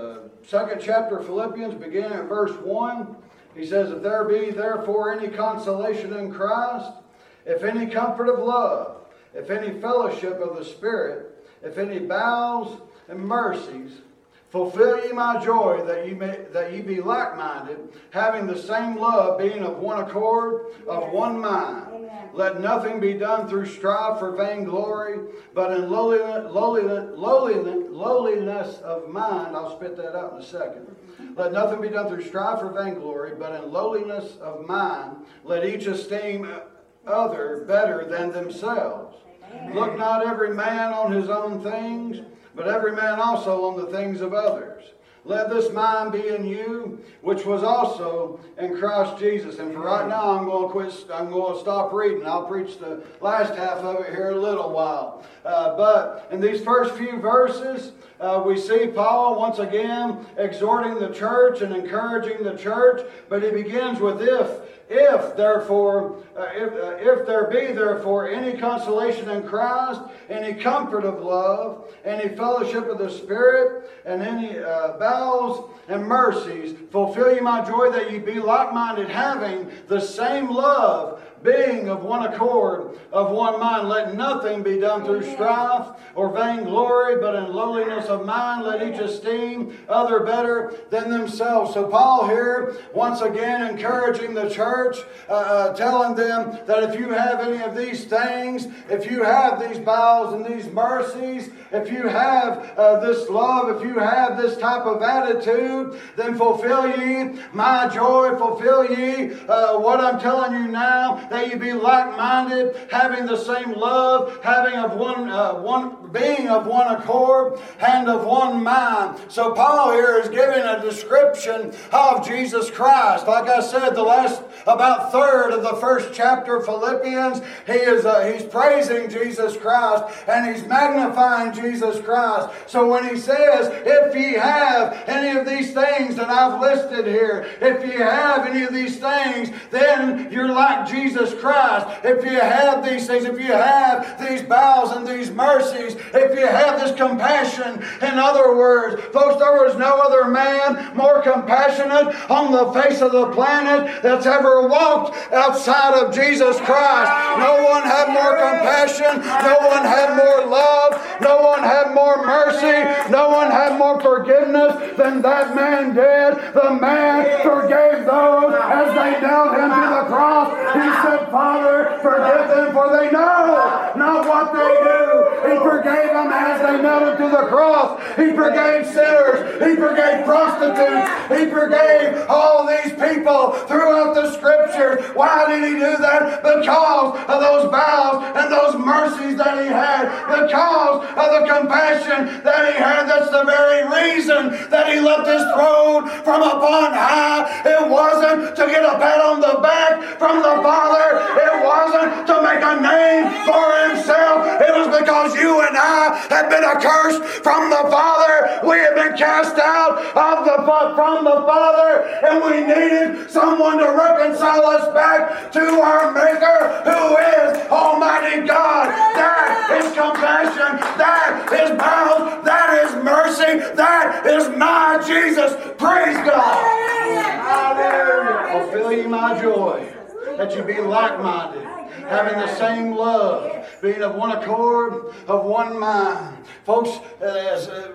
Uh, second chapter of Philippians, beginning at verse 1, he says, If there be therefore any consolation in Christ, if any comfort of love, if any fellowship of the Spirit, if any bowels and mercies, fulfill ye my joy that ye may that ye be like-minded, having the same love, being of one accord, of one mind. Let nothing be done through strife or vainglory, but in lowliness, lowliness, lowliness, lowliness of mind. I'll spit that out in a second. Let nothing be done through strife or vainglory, but in lowliness of mind. Let each esteem other better than themselves. Look not every man on his own things, but every man also on the things of others. Let this mind be in you, which was also in Christ Jesus. And for right now, I'm going to quit. I'm going to stop reading. I'll preach the last half of it here a little while. Uh, but in these first few verses, uh, we see Paul once again exhorting the church and encouraging the church. But he begins with if. If therefore, uh, if, uh, if there be therefore any consolation in Christ, any comfort of love, any fellowship of the Spirit, and any uh, bowels and mercies, fulfill ye my joy that ye be like-minded, having the same love, being of one accord, of one mind. Let nothing be done through strife or vainglory, but in lowliness of mind let each esteem other better than themselves. So Paul here, once again, encouraging the church, uh, uh, telling them that if you have any of these things, if you have these bowels and these mercies, if you have uh, this love, if you have this type of attitude, then fulfill ye my joy, fulfill ye uh, what I'm telling you now, that you be like-minded, having the same love, having of one, uh, one being of one accord and of one mind. So Paul here is giving a description of Jesus Christ. Like I said, the last about third of the first chapter of Philippians, he is uh, he's praising Jesus Christ and he's magnifying Jesus Christ. So when he says, "If ye have any of these things that I've listed here, if you have any of these things, then you're like Jesus Christ. If you have these things, if you have these bowels and these mercies, if you have this compassion, in other words, folks, there was no other man more compassionate on the face of the planet that's ever walked outside of Jesus Christ. No one had more compassion, no one had more love, no one had more mercy, no one had more forgiveness than that man did. The man forgave those as they nailed him to the cross. He said, Father, forgive them, for they know not what they do. He forgave them as they nailed him to the cross. He forgave sinners. He forgave prostitutes. He forgave all these people throughout the scriptures. Why did he do that? Because of those bowels and those mercies that he had. Because of the compassion that he had. That's the very reason that he left his throne from upon high. It wasn't to get a pat on the back have been accursed from the Father. We have been cast out of the from the Father, and we needed someone to reconcile us back to our Maker, who is Almighty God. That is compassion. That is bound. That is mercy. That is my Jesus. Praise God. Hallelujah. Fulfill ye my joy, that you be like-minded having the same love, being of one accord, of one mind. Folks, as uh,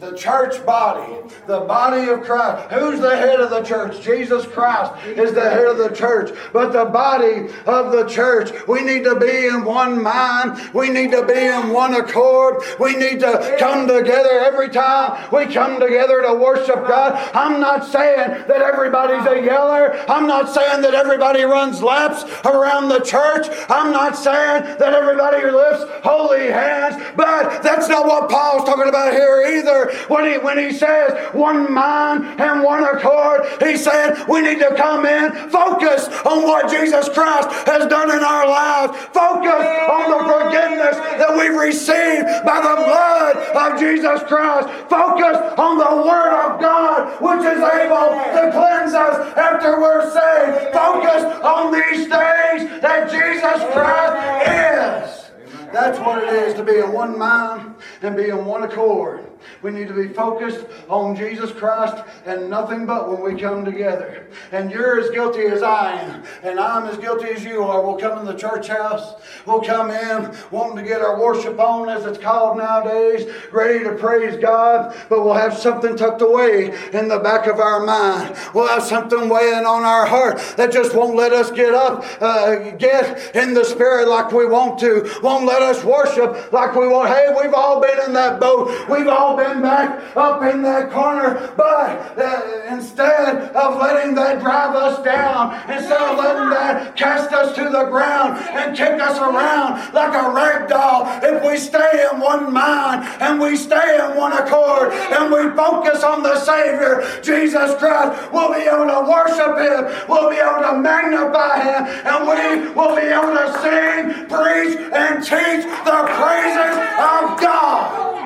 the church body, the body of Christ. Who's the head of the church? Jesus Christ is the head of the church. But the body of the church, we need to be in one mind. We need to be in one accord. We need to come together every time we come together to worship God. I'm not saying that everybody's a yeller. I'm not saying that everybody runs laps around the church. I'm not saying that everybody lifts holy hands. But that's not what Paul's talking about here either. When he, when he says one mind and one accord, he's saying we need to come in, focus on what Jesus Christ has done in our lives, focus on the forgiveness that we've received by the blood of Jesus Christ, focus on the Word of God, which is able to cleanse us after we're saved, focus on these things that Jesus Christ is. That's what it is to be in one mind and be in one accord. We need to be focused on Jesus Christ and nothing but when we come together. And you're as guilty as I am, and I'm as guilty as you are. We'll come in the church house, we'll come in wanting to get our worship on, as it's called nowadays, ready to praise God, but we'll have something tucked away in the back of our mind. We'll have something weighing on our heart that just won't let us get up, uh, get in the spirit like we want to, won't let us worship like we want. Hey, we've all been in that boat. We've all been back up in that corner. But uh, instead of letting that drive us down, instead of letting that cast us to the ground and kick us around like a rag doll, if we stay in one mind and we stay in one accord and we focus on the Savior, Jesus Christ, we'll be able to worship Him, we'll be able to magnify Him, and we will be able to sing, preach, and teach the praises of God.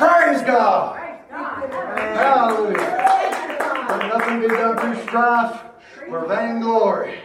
Praise God. Hallelujah. Let nothing be done through strife or vainglory.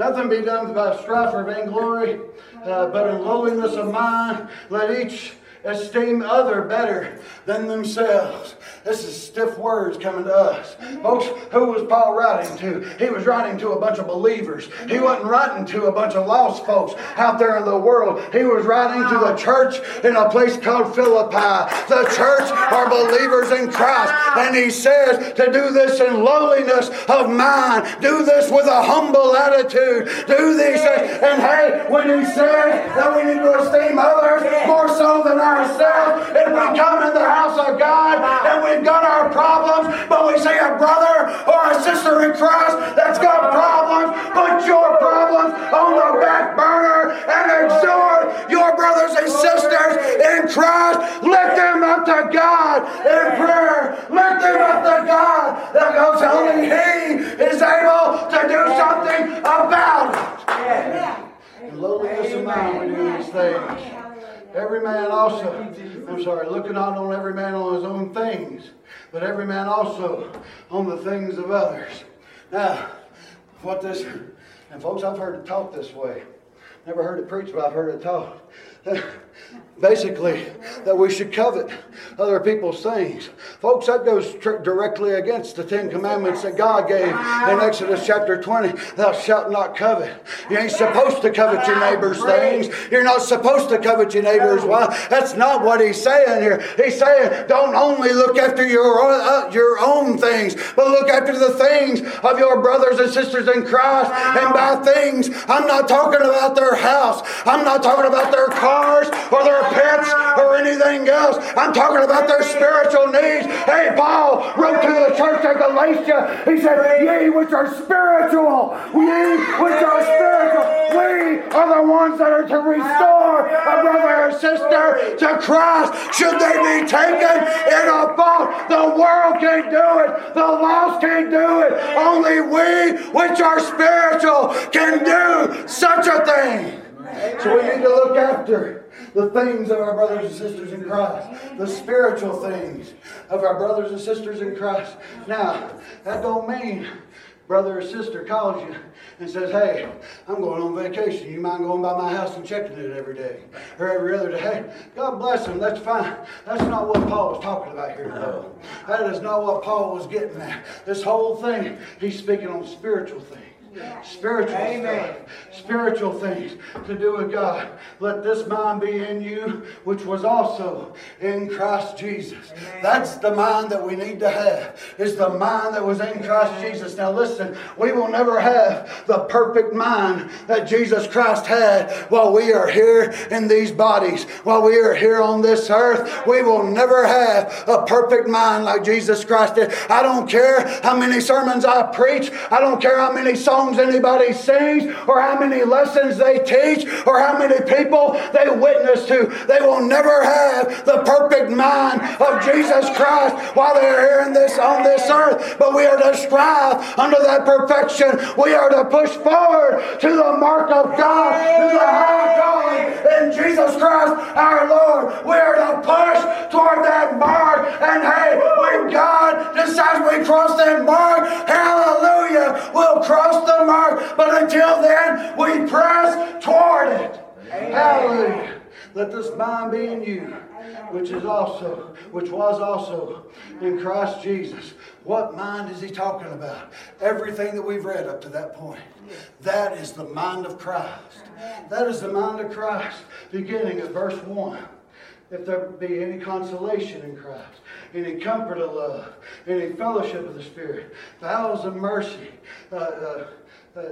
Nothing be done by strife or vainglory, uh, but in lowliness of mind, let each esteem other better than themselves. This is stiff words coming to us. Folks, who was Paul writing to? He was writing to a bunch of believers. He wasn't writing to a bunch of lost folks out there in the world. He was writing to the church in a place called Philippi. The church are believers in Christ. And he says to do this in lowliness of mind. Do this with a humble attitude. Do these things. And hey, when he says that we need to esteem others more so than ourselves, if we come in the house of God and we we've got our problems, but we see a brother or a sister in Christ that's got problems, put your problems on the back burner and exhort your brothers and sisters in Christ. Lift them up to God in prayer. Lift them up to God because only He is able to do something about it. In lowliness of mind, we do these things. Every man also, I'm sorry, looking not on every man on his own things, but every man also on the things of others. Now, what this, and folks, I've heard it taught this way. Never heard it preached, but I've heard it taught. Basically, that we should covet other people's things. Folks, that goes tr- directly against the Ten Commandments that God gave in Exodus chapter 20. Thou shalt not covet. You ain't supposed to covet your neighbor's things. You're not supposed to covet your neighbor's wife. That's not what he's saying here. He's saying, don't only look after your, uh, your own things, but look after the things of your brothers and sisters in Christ. And by things, I'm not talking about their house. I'm not talking about their cars or their pets or anything else. I'm talking about their spiritual needs. Hey, Paul wrote to the church at Galatia. He said, Ye which are spiritual, ye which are spiritual, we are the ones that are to restore a brother or sister to Christ. Should they be taken in a fault, the world can't do it. The lost can't do it. Only we, which are spiritual, can do such a thing. So we need to look after the things of our brothers and sisters in Christ, the spiritual things of our brothers and sisters in Christ. Now, that don't mean brother or sister calls you and says, Hey, I'm going on vacation. You mind going by my house and checking it every day or every other day? Hey, God bless them. That's fine. That's not what Paul was talking about here though. That is not what Paul was getting at. This whole thing, he's speaking on spiritual things. Spiritual Amen. stuff, spiritual things to do with God. Let this mind be in you, which was also in Christ Jesus. Amen. That's the mind that we need to have. Is the mind that was in Christ Jesus. Now listen, we will never have the perfect mind that Jesus Christ had while we are here in these bodies, while we are here on this earth. We will never have a perfect mind like Jesus Christ did. I don't care how many sermons I preach. I don't care how many songs songs anybody sings, or how many lessons they teach, or how many people they witness to. They will never have the perfect mind of Jesus Christ while they're here in this, on this earth. But we are to strive under that perfection. We are to push forward to the mark of God, to the high calling in Jesus Christ our Lord. We are to push toward that mark. And hey, when God decides we cross that mark, hallelujah, until then, we press toward it. Amen. Hallelujah. Let this mind be in you, which is also, which was also in Christ Jesus. What mind is he talking about? Everything that we've read up to that point. That is the mind of Christ. That is the mind of Christ, beginning at verse 1. If there be any consolation in Christ, any comfort of love, any fellowship of the Spirit, bowels of mercy, uh, uh,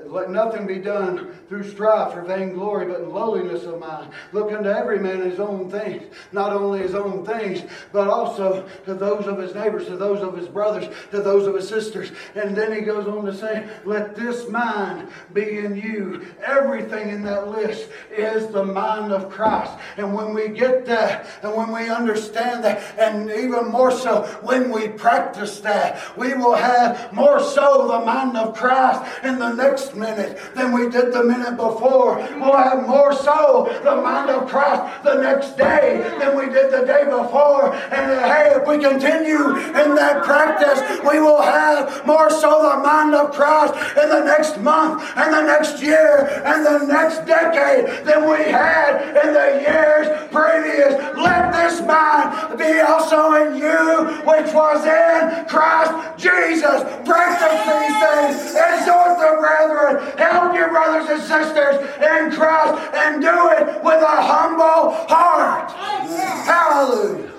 let nothing be done through strife or vainglory, but in lowliness of mind. Look unto every man his own things, not only his own things, but also to those of his neighbors, to those of his brothers, to those of his sisters. And then he goes on to say, Let this mind be in you. Everything in that list is the mind of Christ. And when we get that, and when we understand that, and even more so when we practice that, we will have more so the mind of Christ in the next next minute than we did the minute before. We'll have more so the mind of Christ the next day than we did the day before. And uh, hey, if we continue in that practice, we will have more so the mind of Christ in the next month and the next year and the next decade than we had in the years previous. Let this mind be also in you, which was in Christ Jesus. Practice these things. Exhort the brethren brethren, help your brothers and sisters in Christ and do it with a humble heart. Hallelujah.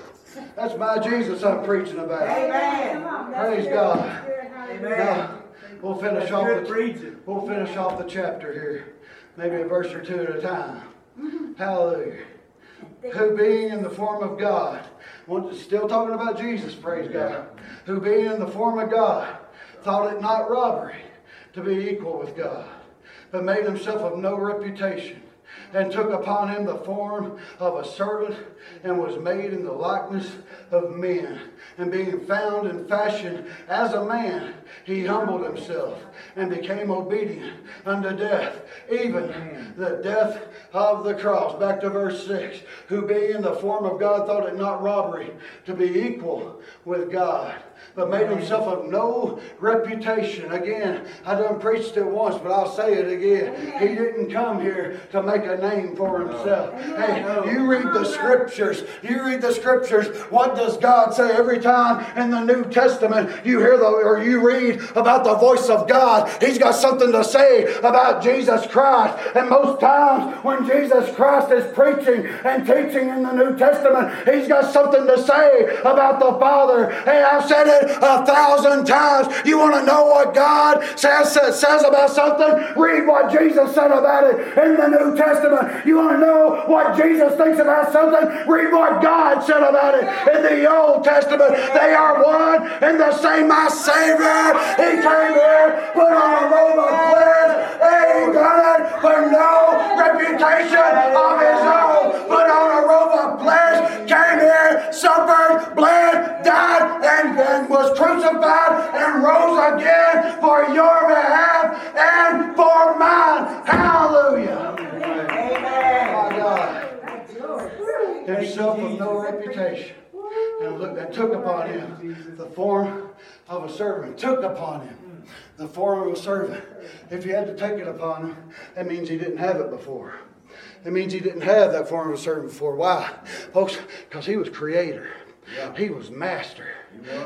That's my Jesus I'm preaching about. Amen. Praise God. Amen. Now, we'll finish off the, we'll finish off the chapter here. Maybe a verse or two at a time. Hallelujah. Who being in the form of God, still talking about Jesus, praise God. Who being in the form of God, thought it not robbery to be equal with God, but made himself of no reputation, and took upon him the form of a servant, and was made in the likeness of men. And being found in fashion as a man, he humbled himself and became obedient unto death, even the death of the cross. Back to verse 6. Who being in the form of God thought it not robbery to be equal with God but made himself of no reputation. Again, I done preached it once, but I'll say it again. He didn't come here to make a name for himself. Hey, you read the scriptures. You read the scriptures. What does God say every time in the New Testament you hear the or you read about the voice of God? He's got something to say about Jesus Christ. And most times when Jesus Christ is preaching and teaching in the New Testament, he's got something to say about the Father. Hey, I've said it a thousand times. You want to know what God says, says about something? Read what Jesus said about it in the New Testament. You want to know what Jesus thinks about something? Read what God said about it in the Old Testament. They are one and the same. My Savior, He came here, put Himself of no reputation. And, look, and took upon him the form of a servant. Took upon him the form of a servant. If he had to take it upon him, that means he didn't have it before. It means he didn't have that form of a servant before. Why? Folks, because he was creator. Yeah. He was master.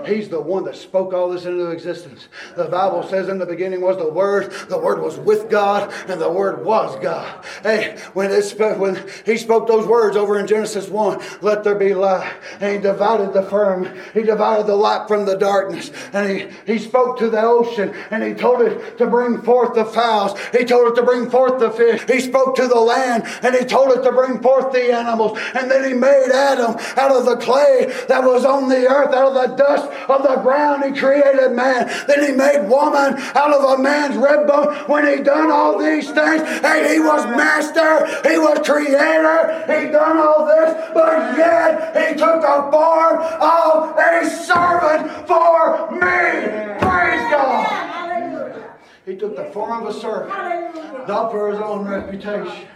He's the one that spoke all this into existence. The Bible says in the beginning was the Word, the Word was with God, and the Word was God. Hey, when, it when he spoke those words over in Genesis 1, let there be light, and he divided the firm, he divided the light from the darkness, and he, he spoke to the ocean, and he told it to bring forth the fowls, he told it to bring forth the fish, he spoke to the land, and he told it to bring forth the animals, and then he made Adam out of the clay that was on the earth, out of the dust of the ground, he created man. Then he made woman out of a man's rib bone. When he done all these things, he was master, he was creator, he done all this, but yet he took the form of a servant for me. Praise God. He took the form of a servant, not for his own reputation.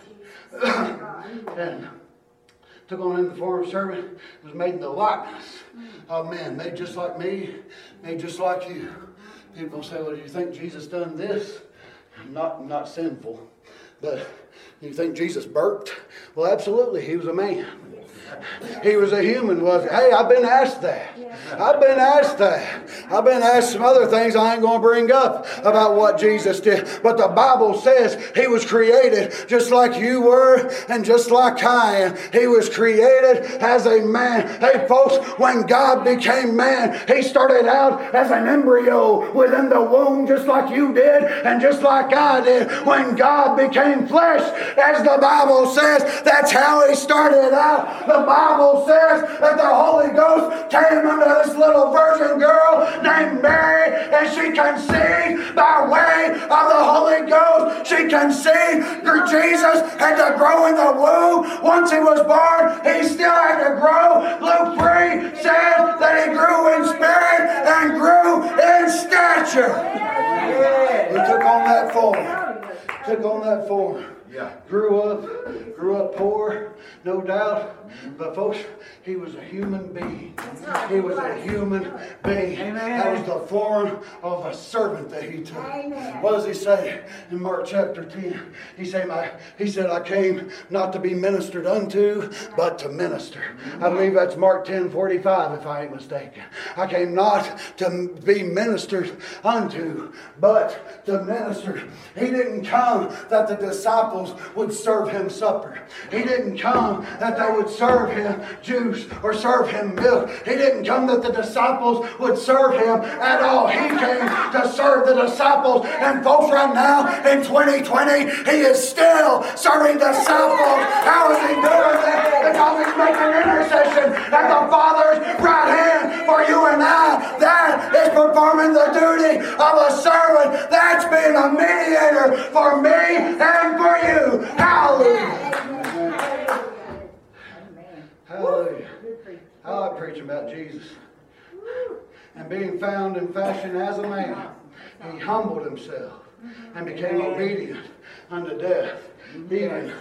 and took on in the form of a servant, was made in the likeness Oh, of men, made just like me, made just like you. People say, well, do you think Jesus done this? Not, not sinful, but You think Jesus burped? Well, absolutely. He was a man. He was a human, was he? Hey, I've been asked that. I've been asked that. I've been asked some other things I ain't going to bring up about what Jesus did. But the Bible says he was created just like you were and just like I am. He was created as a man. Hey, folks, when God became man, he started out as an embryo within the womb, just like you did and just like I did. When God became flesh, as the Bible says, that's how he started out. The Bible says that the Holy Ghost came unto this little virgin girl named Mary, and she conceived by way of the Holy Ghost. She conceived through Jesus had to grow in the womb. Once he was born, he still had to grow. Luke 3 says that he grew in spirit and grew in stature. He took on that form. Took on that form. Yeah. Grew up, grew up poor, no doubt. But folks, he was a human being. He was a human being. Amen. That was the form of a servant that he took. Amen. What does he say in Mark chapter 10? He said, I, he said, I came not to be ministered unto, but to minister. I believe that's Mark 10 45, if I ain't mistaken. I came not to be ministered unto, but to minister. He didn't come that the disciples would serve him supper. He didn't come that they would serve him juice or serve him milk. He didn't come that the disciples would serve him at all. He came to serve the disciples. And folks, right now in 2020, he is still serving the disciples. How is he doing that? Because he's making intercession at the Father's right hand for you and I. That is performing the duty of a servant. That's being a mediator for me and for you. Hallelujah. Hallelujah. I like preaching about Jesus. And being found in fashion as a man, he humbled himself and became obedient unto death, even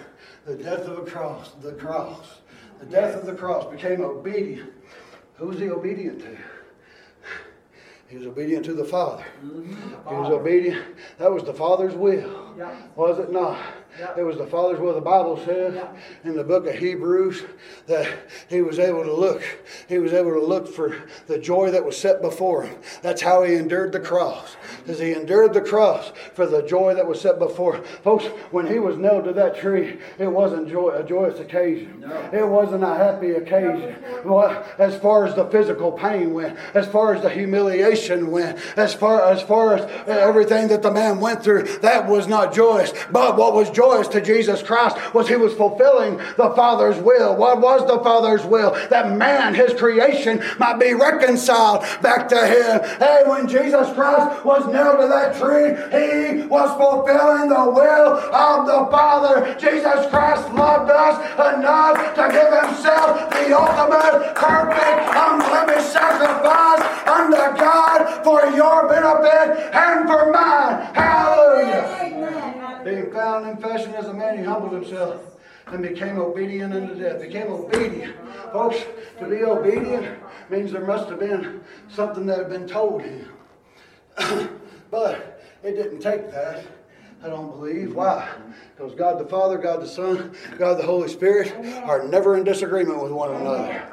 the death of the cross. The cross. The death of the cross became obedient. Who was he obedient to? He was obedient to the Father. He was obedient. That was the Father's will. Was it not? It was the Father's will. The Bible says in the book of Hebrews that he was able to look. He was able to look for the joy that was set before him. That's how he endured the cross. As he endured the cross for the joy that was set before him. Folks, when he was nailed to that tree, it wasn't joy, a joyous occasion. No. It wasn't a happy occasion. Well, as far as the physical pain went, as far as the humiliation went, as far as far as everything that the man went through, that was not joyous. But what was joyous joyous to Jesus Christ was he was fulfilling the Father's will. What was the Father's will? That man, his creation, might be reconciled back to him. Hey, when Jesus Christ was nailed to that tree, he was fulfilling the will of the Father. Jesus Christ loved us enough to give himself the ultimate, perfect, unblemished sacrifice unto God for your benefit and for mine. Hallelujah being found in fashion as a man, he humbled himself and became obedient unto death. Became obedient. Folks, to be obedient means there must have been something that had been told him. but it didn't take that. I don't believe. Why? Because God the Father, God the Son, God the Holy Spirit are never in disagreement with one another.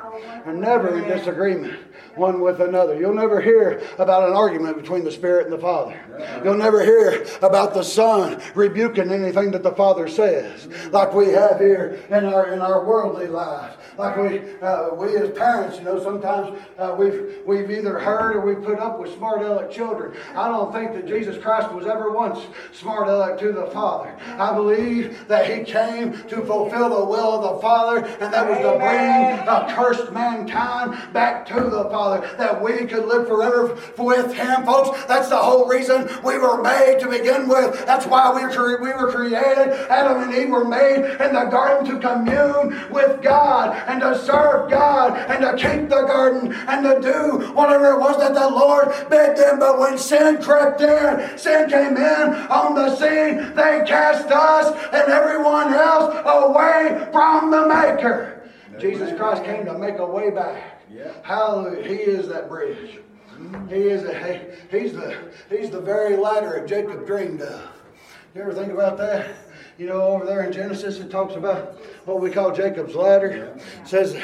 Are never in disagreement one with another. You'll never hear about an argument between the Spirit and the Father. You'll never hear about the Son rebuking anything that the Father says, like we have here in our in our worldly lives. Like we uh, we as parents, you know, sometimes uh, we've we've either heard or we put up with smart aleck children. I don't think that Jesus Christ was ever once smart aleck to the Father. I believe that He came to fulfill the will of the Father, and that was to bring a cursed mankind back to the Father. Father, that we could live forever with Him, folks. That's the whole reason we were made to begin with. That's why we we were created. Adam and Eve were made in the garden to commune with God and to serve God and to keep the garden and to do whatever it was that the Lord bid them. But when sin crept in, sin came in on the scene, they cast us and everyone else away from the Maker. Jesus Christ came to make a way back. Yeah. Hallelujah. He is that bridge. He is a, he, he's the he's the very ladder that Jacob dreamed of. You ever think about that? You know, over there in Genesis, it talks about what we call Jacob's ladder. It says,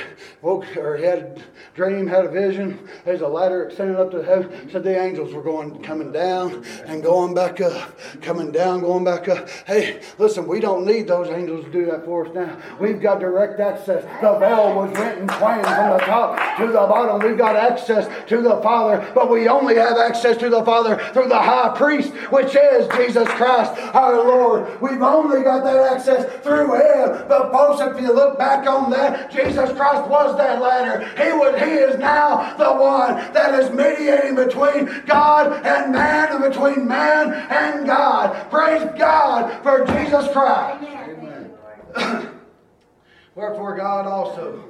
woke or he had a dream, had a vision. There's a ladder extending up to heaven. Said the angels were going, coming down and going back up, coming down, going back up. Hey, listen, we don't need those angels to do that for us now. We've got direct access. The veil was rent and twain from the top to the bottom. We've got access to the Father, but we only have access to the Father through the high priest, which is Jesus Christ, our Lord. We've only got that access through Him. But folks, if you look back on that, Jesus Christ was that ladder. He was. He is now the one that is mediating between God and man, and between man and God. Praise God for Jesus Christ. Amen. Wherefore God also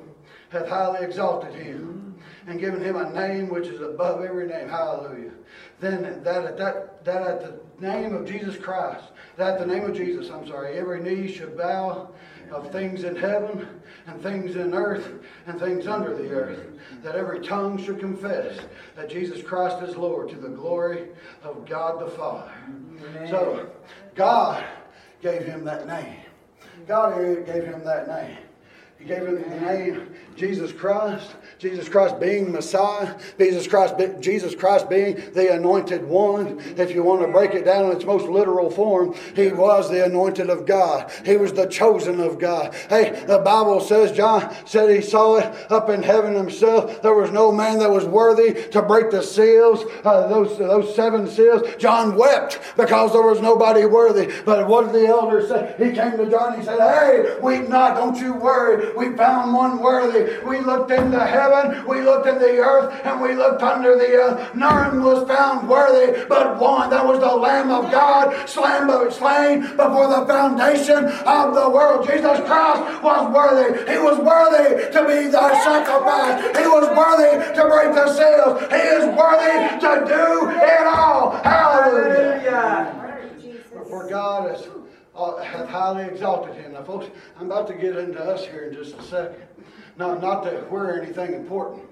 hath highly exalted him and given him a name which is above every name. Hallelujah. Then that at that, that at the name of Jesus Christ, that the name of Jesus, I'm sorry, every knee should bow of things in heaven and things in earth and things under the earth, that every tongue should confess that Jesus Christ is Lord to the glory of God the Father. Amen. So God gave him that name. God gave him that name. He gave him the name Jesus Christ. Jesus Christ being Messiah. Jesus Christ, Jesus Christ being the anointed one. If you want to break it down in its most literal form, he was the anointed of God. He was the chosen of God. Hey, the Bible says, John said he saw it up in heaven himself. There was no man that was worthy to break the seals, uh, those, those seven seals. John wept because there was nobody worthy. But what did the elders say? He came to John. He said, Hey, weep not. Don't you worry. We found one worthy. We looked into heaven, we looked in the earth, and we looked under the earth. None was found worthy but one. That was the Lamb of God, slain, slain before the foundation of the world. Jesus Christ was worthy. He was worthy to be the sacrifice. He was worthy to break the seals. He is worthy to do it all. Hallelujah. For God has uh, hath highly exalted him. Now, folks, I'm about to get into us here in just a second. Not, not that we're anything important,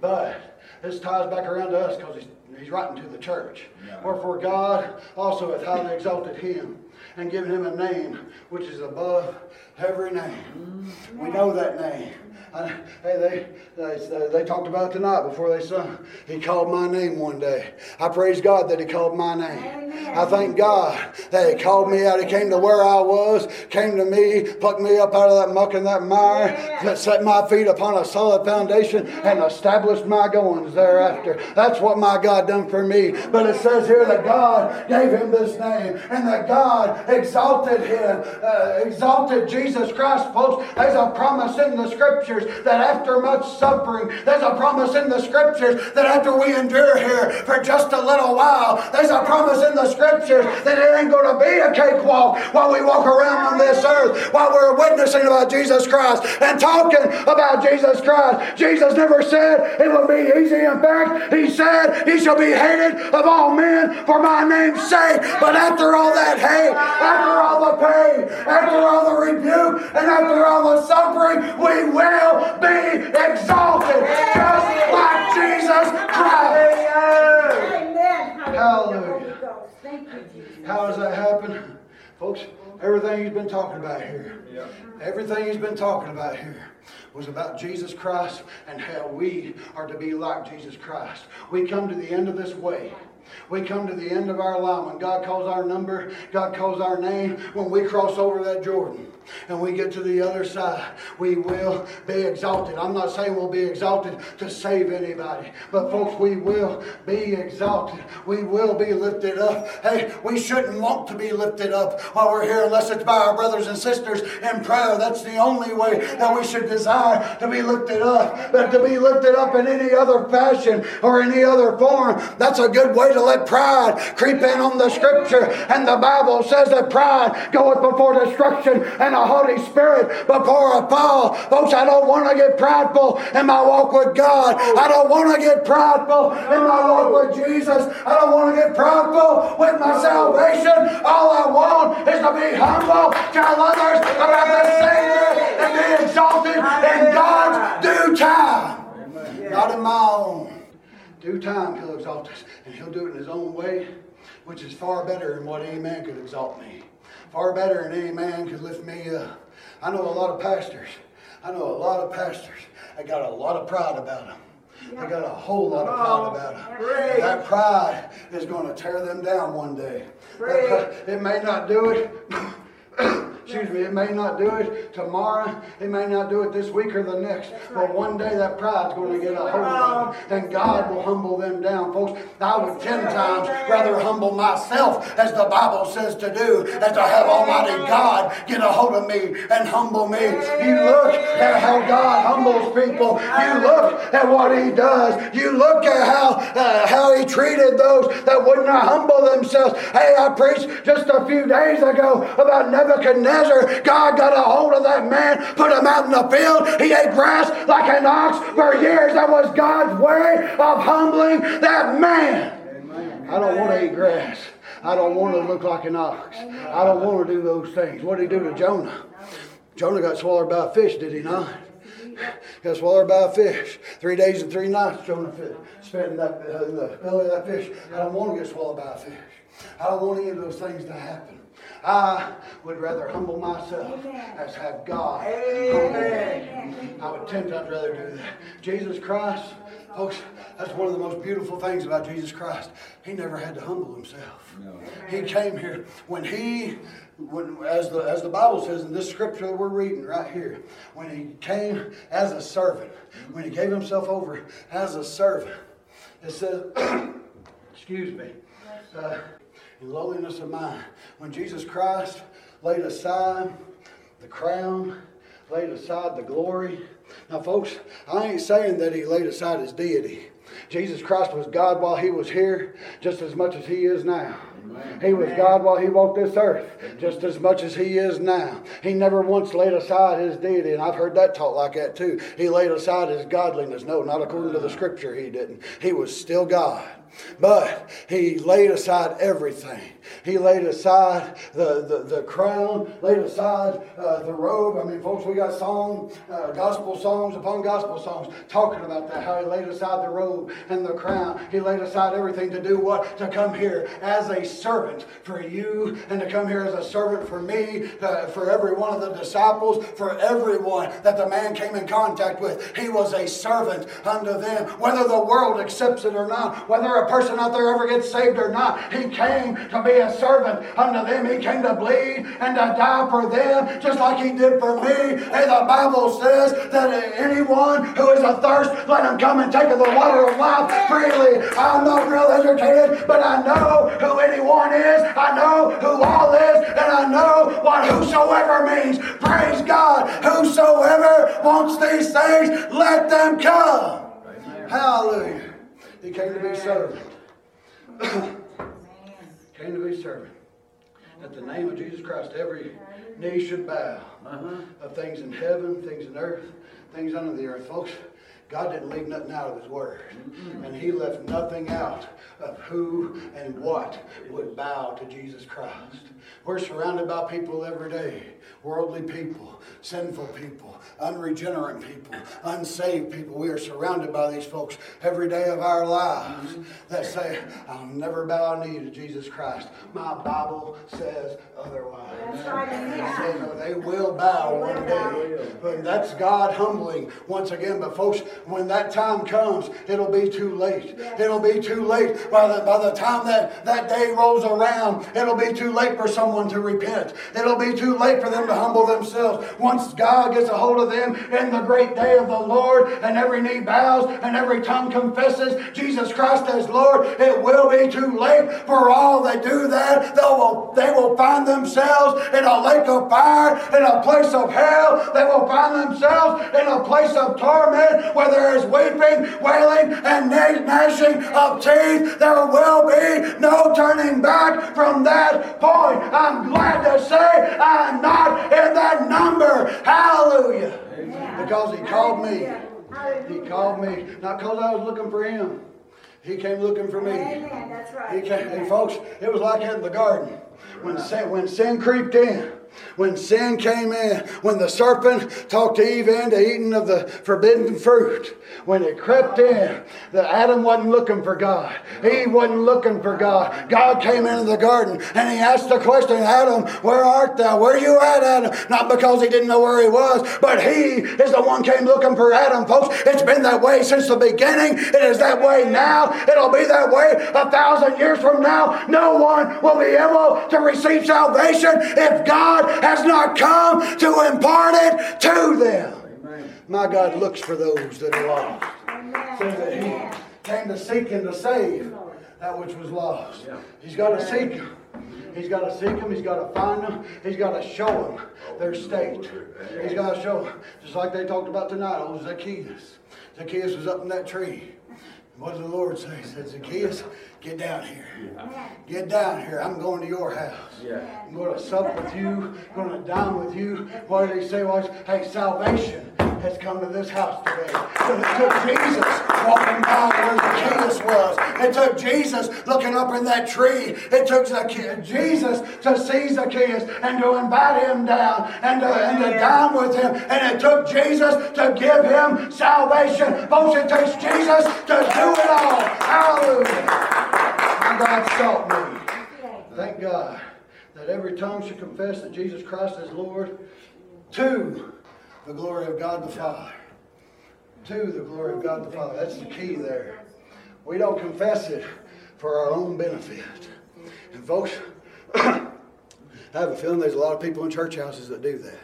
but this ties back around to us because he's, he's writing to the church. Yeah. Wherefore God also hath highly exalted him and given him a name which is above every name. Mm-hmm. We know that name. I, hey, they, they, they talked about tonight before they sung. He called my name one day. I praise God that He called my name. Amen. I thank God that He called me out. He came to where I was, came to me, plucked me up out of that muck and that mire, set my feet upon a solid foundation, and established my goings thereafter. That's what my God done for me. But it says here that God gave him this name, and that God exalted him, uh, exalted Jesus Christ, folks. There's a promise in the scriptures that after much suffering, there's a promise in the scriptures that after we endure here for just a little while, there's a promise in the scriptures that it ain't going to be a cakewalk while we walk around on this earth, while we're witnessing about Jesus Christ and talking about Jesus Christ. Jesus never said it would be easy. In fact, he said he shall be hated of all men for my name's sake. But after all that hate, after all the pain, after all the rebuke, and after all the suffering, we will be exalted just like Jesus Christ. Hallelujah. How does that happen? Folks, everything he's been talking about here, everything he's been talking about here was about Jesus Christ and how we are to be like Jesus Christ. We come to the end of this way. We come to the end of our line. When God calls our number, God calls our name, when we cross over that Jordan and we get to the other side, we will be exalted. I'm not saying we'll be exalted to save anybody, but folks, we will be exalted. We will be lifted up. Hey, we shouldn't want to be lifted up while we're here unless it's by our brothers and sisters in prayer. That's the only way that we should desire to be lifted up. But to be lifted up in any other fashion or any other form, that's a good way to let pride creep in on the scripture. And the Bible says that pride goeth before destruction and a haughty spirit before a fall. Folks, I don't want to get prideful in my walk with God. I don't want to get prideful in my walk with Jesus. I don't want to get prideful with my salvation. All I want is to be humble, tell others about the Savior, and be exalted in God's due time. Not in my own. Due time he'll exalt us, and he'll do it in his own way, which is far better than what any man could exalt me. Far better than any man could lift me up. I know a lot of pastors. I know a lot of pastors. I got a lot of pride about them. I got a whole lot of pride oh, about them. That pride is going to tear them down one day. It may not do it. Excuse me, it may not do it tomorrow. It may not do it this week or the next. But one day that pride's going to get a hold of them. And God will humble them down. Folks, I would ten times rather humble myself, as the Bible says to do, as to have Almighty God get a hold of me and humble me. You look at how God humbles people. You look at what He does. You look at how, uh, how He treated those that would not humble themselves. Hey, I preached just a few days ago about Nebuchadnezzar Nebuchadnezzar, God got a hold of that man, put him out in the field. He ate grass like an ox for years. That was God's way of humbling that man. I don't want to eat grass. I don't want to look like an ox. I don't want to do those things. What did he do to Jonah? Jonah got swallowed by a fish, did he not? Got swallowed by a fish. Three days and three nights Jonah spent in, that, uh, in the belly of that fish. I don't want to get swallowed by a fish. I don't want any of those things to happen. I would rather humble myself as have God. Amen. I would ten times rather do that. Jesus Christ, folks, that's one of the most beautiful things about Jesus Christ. He never had to humble himself. No. He came here when he when, as, the, as the Bible says in this scripture that we're reading right here, when he came as a servant, when he gave himself over as a servant, it says, excuse me, uh, in lowliness of mind. When Jesus Christ laid aside the crown, laid aside the glory. Now, folks, I ain't saying that he laid aside his deity. Jesus Christ was God while he was here, just as much as he is now. He was God while he walked this earth, just as much as he is now. He never once laid aside his deity, and I've heard that taught like that too. He laid aside his godliness. No, not according to the scripture, he didn't. He was still God. But he laid aside everything. He laid aside the, the, the crown, laid aside uh, the robe. I mean, folks, we got song, uh, gospel songs upon gospel songs talking about that, how he laid aside the robe and the crown. He laid aside everything to do what? To come here as a servant for you and to come here as a servant for me, uh, for every one of the disciples, for everyone that the man came in contact with. He was a servant unto them, whether the world accepts it or not, whether a person out there ever gets saved or not. He came to be a servant unto them. He came to bleed and to die for them, just like he did for me. And the Bible says that anyone who is athirst, let him come and take of the water of life freely. I'm not real educated, but I know who anyone is. I know who all is, and I know what whosoever means. Praise God. Whosoever wants these things, let them come. Hallelujah. He came to be served. came to be servant. At the name of Jesus Christ, every knee should bow uh-huh. of things in heaven, things in earth, things under the earth. Folks, God didn't leave nothing out of His Word. And He left nothing out of who and what would bow to Jesus Christ. We're surrounded by people every day worldly people, sinful people, unregenerate people, unsaved people. We are surrounded by these folks every day of our lives mm-hmm. that say, I'll never bow a knee to Jesus Christ. My Bible says otherwise. That's right. Yeah. They will bow one day. But that's God humbling once again. But folks, when that time comes, it'll be too late. It'll be too late. By the, by the time that, that day rolls around, it'll be too late for someone to repent. It'll be too late for them to humble themselves. Once God gets a hold of them in the great day of the Lord, and every knee bows and every tongue confesses Jesus Christ as Lord, it will be too late for all that do that. They will, they will find themselves in a lake of fire, in a place of hell. They will find themselves in a place of torment where there is weeping, wailing, and gnashing of teeth. There will be no turning back from that point. I'm glad to say I'm not in that number. Hallelujah. Amen. Because he called me. He called me. Not because I was looking for him. He came looking for me. Amen. That's right. He came, and folks, it was like in the garden when sin, when sin creeped in. When sin came in, when the serpent talked to Eve into eating of the forbidden fruit, when it crept in, that Adam wasn't looking for God. Eve wasn't looking for God. God came into the garden and he asked the question, Adam, where art thou? Where you at, Adam? Not because he didn't know where he was, but he is the one came looking for Adam, folks. It's been that way since the beginning. It is that way now. It'll be that way a thousand years from now. No one will be able to receive salvation if God has not come to impart it to them. My God looks for those that are lost. Amen. That He came to seek and to save that which was lost. He's got to seek them. He's got to seek them. He's got to find them. He's got to show them their state. He's got to show them. Just like they talked about tonight, old Zacchaeus. Zacchaeus was up in that tree. What did the Lord say? He said, Zacchaeus, get down here. Get down here. I'm going to your house. I'm going to sup with you. I'm going to dine with you. What did he say was, hey, salvation has come to this house today. So it took Jesus walking by where Zacchaeus was. It took Jesus looking up in that tree. It took Zacchaeus, Jesus to see Zacchaeus and to invite him down and to, and to dine with him. And it took Jesus to give him salvation. Folks, it takes Jesus to do it all. Hallelujah. My God sought me. Thank God that every tongue should confess that Jesus Christ is Lord to the glory of God the Father. To the glory of God the Father. That's the key there. We don't confess it for our own benefit. And folks, I have a feeling there's a lot of people in church houses that do that.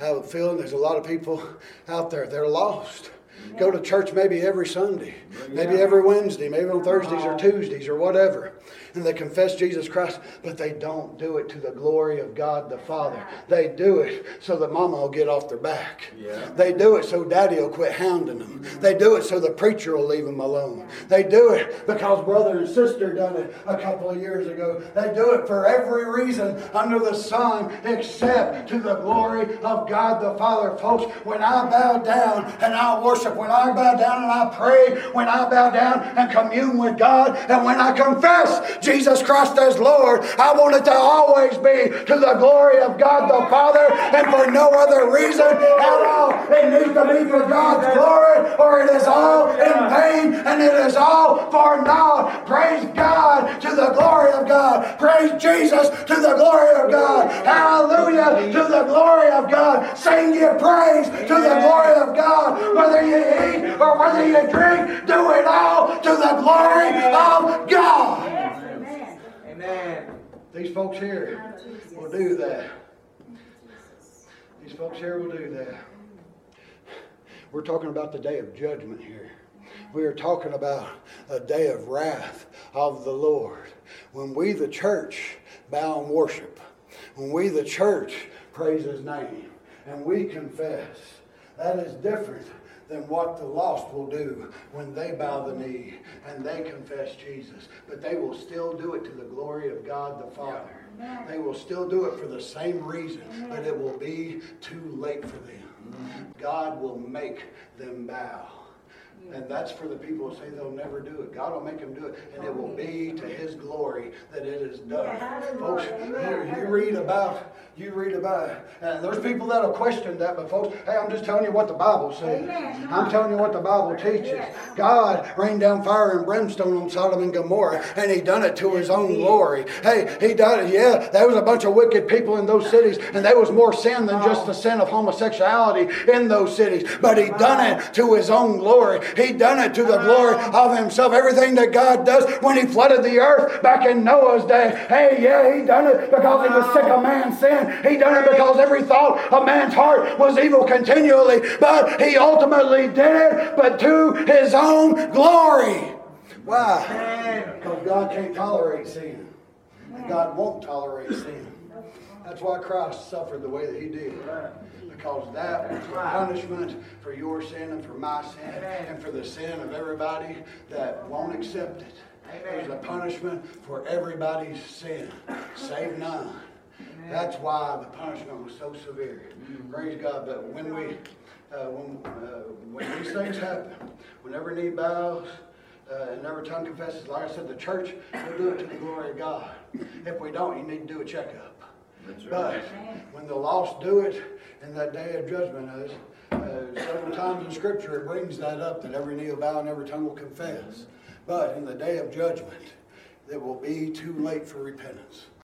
I have a feeling there's a lot of people out there, they're lost. Go to church maybe every Sunday, maybe every Wednesday, maybe on Thursdays or uh-huh. Tuesdays or whatever. And they confess Jesus Christ, but they don't do it to the glory of God the Father. They do it so that mama will get off their back. They do it so daddy will quit hounding them. They do it so the preacher will leave them alone. They do it because brother and sister done it a couple of years ago. They do it for every reason under the sun except to the glory of God the Father. Folks, when I bow down and I worship, when I bow down and I pray, when I bow down and commune with God, and when I confess Jesus Christ as Lord, I want it to always be to the glory of God the Father and for no other reason at all. It needs to be for God's glory or it is all in vain and it is all for naught. Praise God to the glory of God. Praise Jesus to the glory of God. Hallelujah to the glory of God. Sing your praise to the glory of God. Whether you eat or whether you drink, do it all to the glory of God. Amen. These folks here will do that. These folks here will do that. We're talking about the day of judgment here. We are talking about a day of wrath of the Lord. When we, the church, bow and worship, when we, the church, praise His name, and we confess, that is different than what the lost will do when they bow the knee and they confess Jesus. But they will still do it to the glory of God the Father. They will still do it for the same reason, but it will be too late for them. God will make them bow. And that's for the people who say they'll never do it. God will make them do it, and it will be to His glory that it is done. Folks, you, you read about, you read about, and there's people that'll question that, but folks, hey, I'm just telling you what the Bible says. I'm telling you what the Bible teaches. God rained down fire and brimstone on Sodom and Gomorrah, and He done it to His own glory. Hey, He done it. Yeah, there was a bunch of wicked people in those cities, and there was more sin than just the sin of homosexuality in those cities. But He done it to His own glory. He done it to the glory of Himself. Everything that God does when He flooded the earth back in Noah's day. Hey, yeah, He done it because He was sick of man's sin. He done it because every thought of man's heart was evil continually. But He ultimately did it, but to His own glory. Why? Because God can't tolerate sin. And God won't tolerate sin. That's why Christ suffered the way that He did. Because that was the punishment for your sin and for my sin and for the sin of everybody that won't accept it. It was a punishment for everybody's sin, save none. That's why the punishment was so severe. Praise God. But when we, uh, when, uh, when these things happen, whenever knee bows uh, and every tongue confesses, like I said, the church will do it to the glory of God. If we don't, you need to do a checkup. That's right. But when the lost do it in that day of judgment, as uh, several times in Scripture it brings that up that every knee will bow and every tongue will confess. But in the day of judgment, it will be too late for repentance.